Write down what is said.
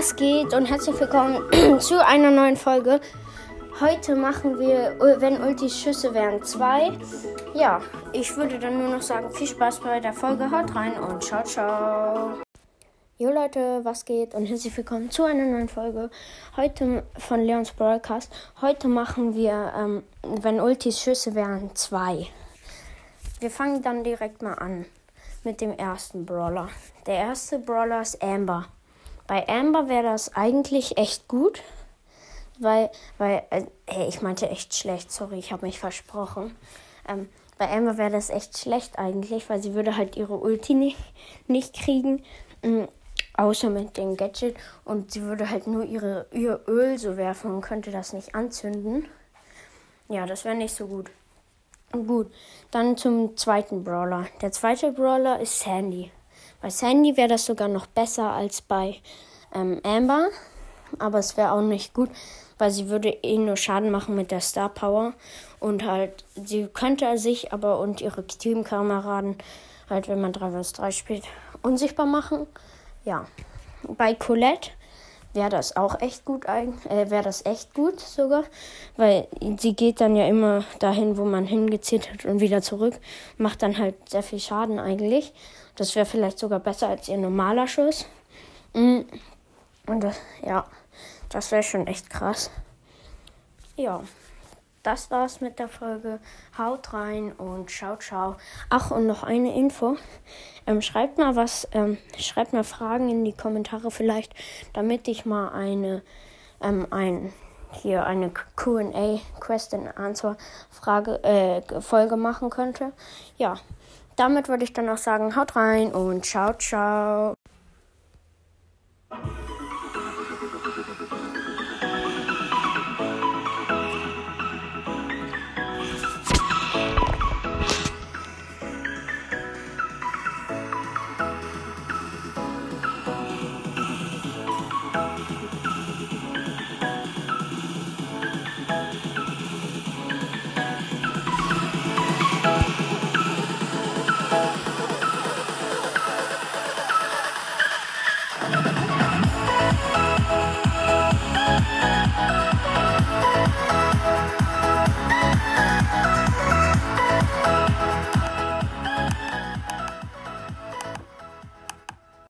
Was geht und herzlich willkommen zu einer neuen Folge. Heute machen wir, wenn Ultis Schüsse wären, zwei. Ja, ich würde dann nur noch sagen, viel Spaß bei der Folge. Haut rein und ciao, ciao. Jo Leute, was geht und herzlich willkommen zu einer neuen Folge. Heute von Leons Broadcast. Heute machen wir, ähm, wenn Ultis Schüsse wären, zwei. Wir fangen dann direkt mal an mit dem ersten Brawler. Der erste Brawler ist Amber. Bei Amber wäre das eigentlich echt gut, weil, weil, äh, hey, ich meinte echt schlecht, sorry, ich habe mich versprochen. Ähm, bei Amber wäre das echt schlecht eigentlich, weil sie würde halt ihre Ulti nicht, nicht kriegen, mh, außer mit dem Gadget und sie würde halt nur ihre, ihr Öl so werfen und könnte das nicht anzünden. Ja, das wäre nicht so gut. Gut, dann zum zweiten Brawler. Der zweite Brawler ist Sandy. Bei Sandy wäre das sogar noch besser als bei ähm, Amber. Aber es wäre auch nicht gut, weil sie würde eh nur Schaden machen mit der Star Power. Und halt, sie könnte sich aber und ihre Teamkameraden, halt, wenn man 3 vs 3 spielt, unsichtbar machen. Ja. Bei Colette wäre das auch echt gut, äh, wäre das echt gut sogar, weil sie geht dann ja immer dahin, wo man hingezielt hat und wieder zurück, macht dann halt sehr viel Schaden eigentlich. Das wäre vielleicht sogar besser als ihr normaler Schuss. Mm. Und das, ja, das wäre schon echt krass. Ja, das war's mit der Folge. Haut rein und ciao, ciao. Ach, und noch eine Info. Ähm, schreibt mal was, ähm, schreibt mal Fragen in die Kommentare vielleicht, damit ich mal eine, ähm, ein, hier eine Q&A, Question Answer Frage, äh, Folge machen könnte. Ja, damit würde ich dann auch sagen, haut rein und ciao, ciao.